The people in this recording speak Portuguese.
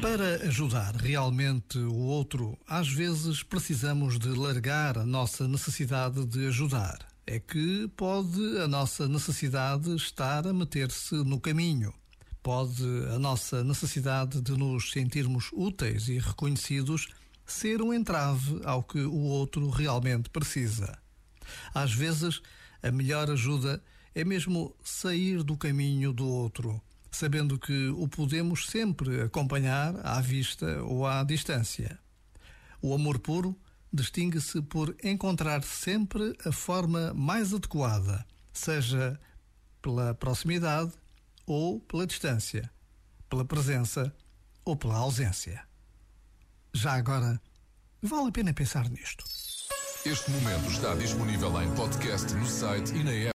Para ajudar realmente o outro, às vezes precisamos de largar a nossa necessidade de ajudar. É que pode a nossa necessidade estar a meter-se no caminho. Pode a nossa necessidade de nos sentirmos úteis e reconhecidos ser um entrave ao que o outro realmente precisa. Às vezes, a melhor ajuda é mesmo sair do caminho do outro, sabendo que o podemos sempre acompanhar à vista ou à distância. O amor puro distingue-se por encontrar sempre a forma mais adequada, seja pela proximidade ou pela distância, pela presença ou pela ausência. Já agora, vale a pena pensar nisto. Este momento está disponível em podcast no site e na app.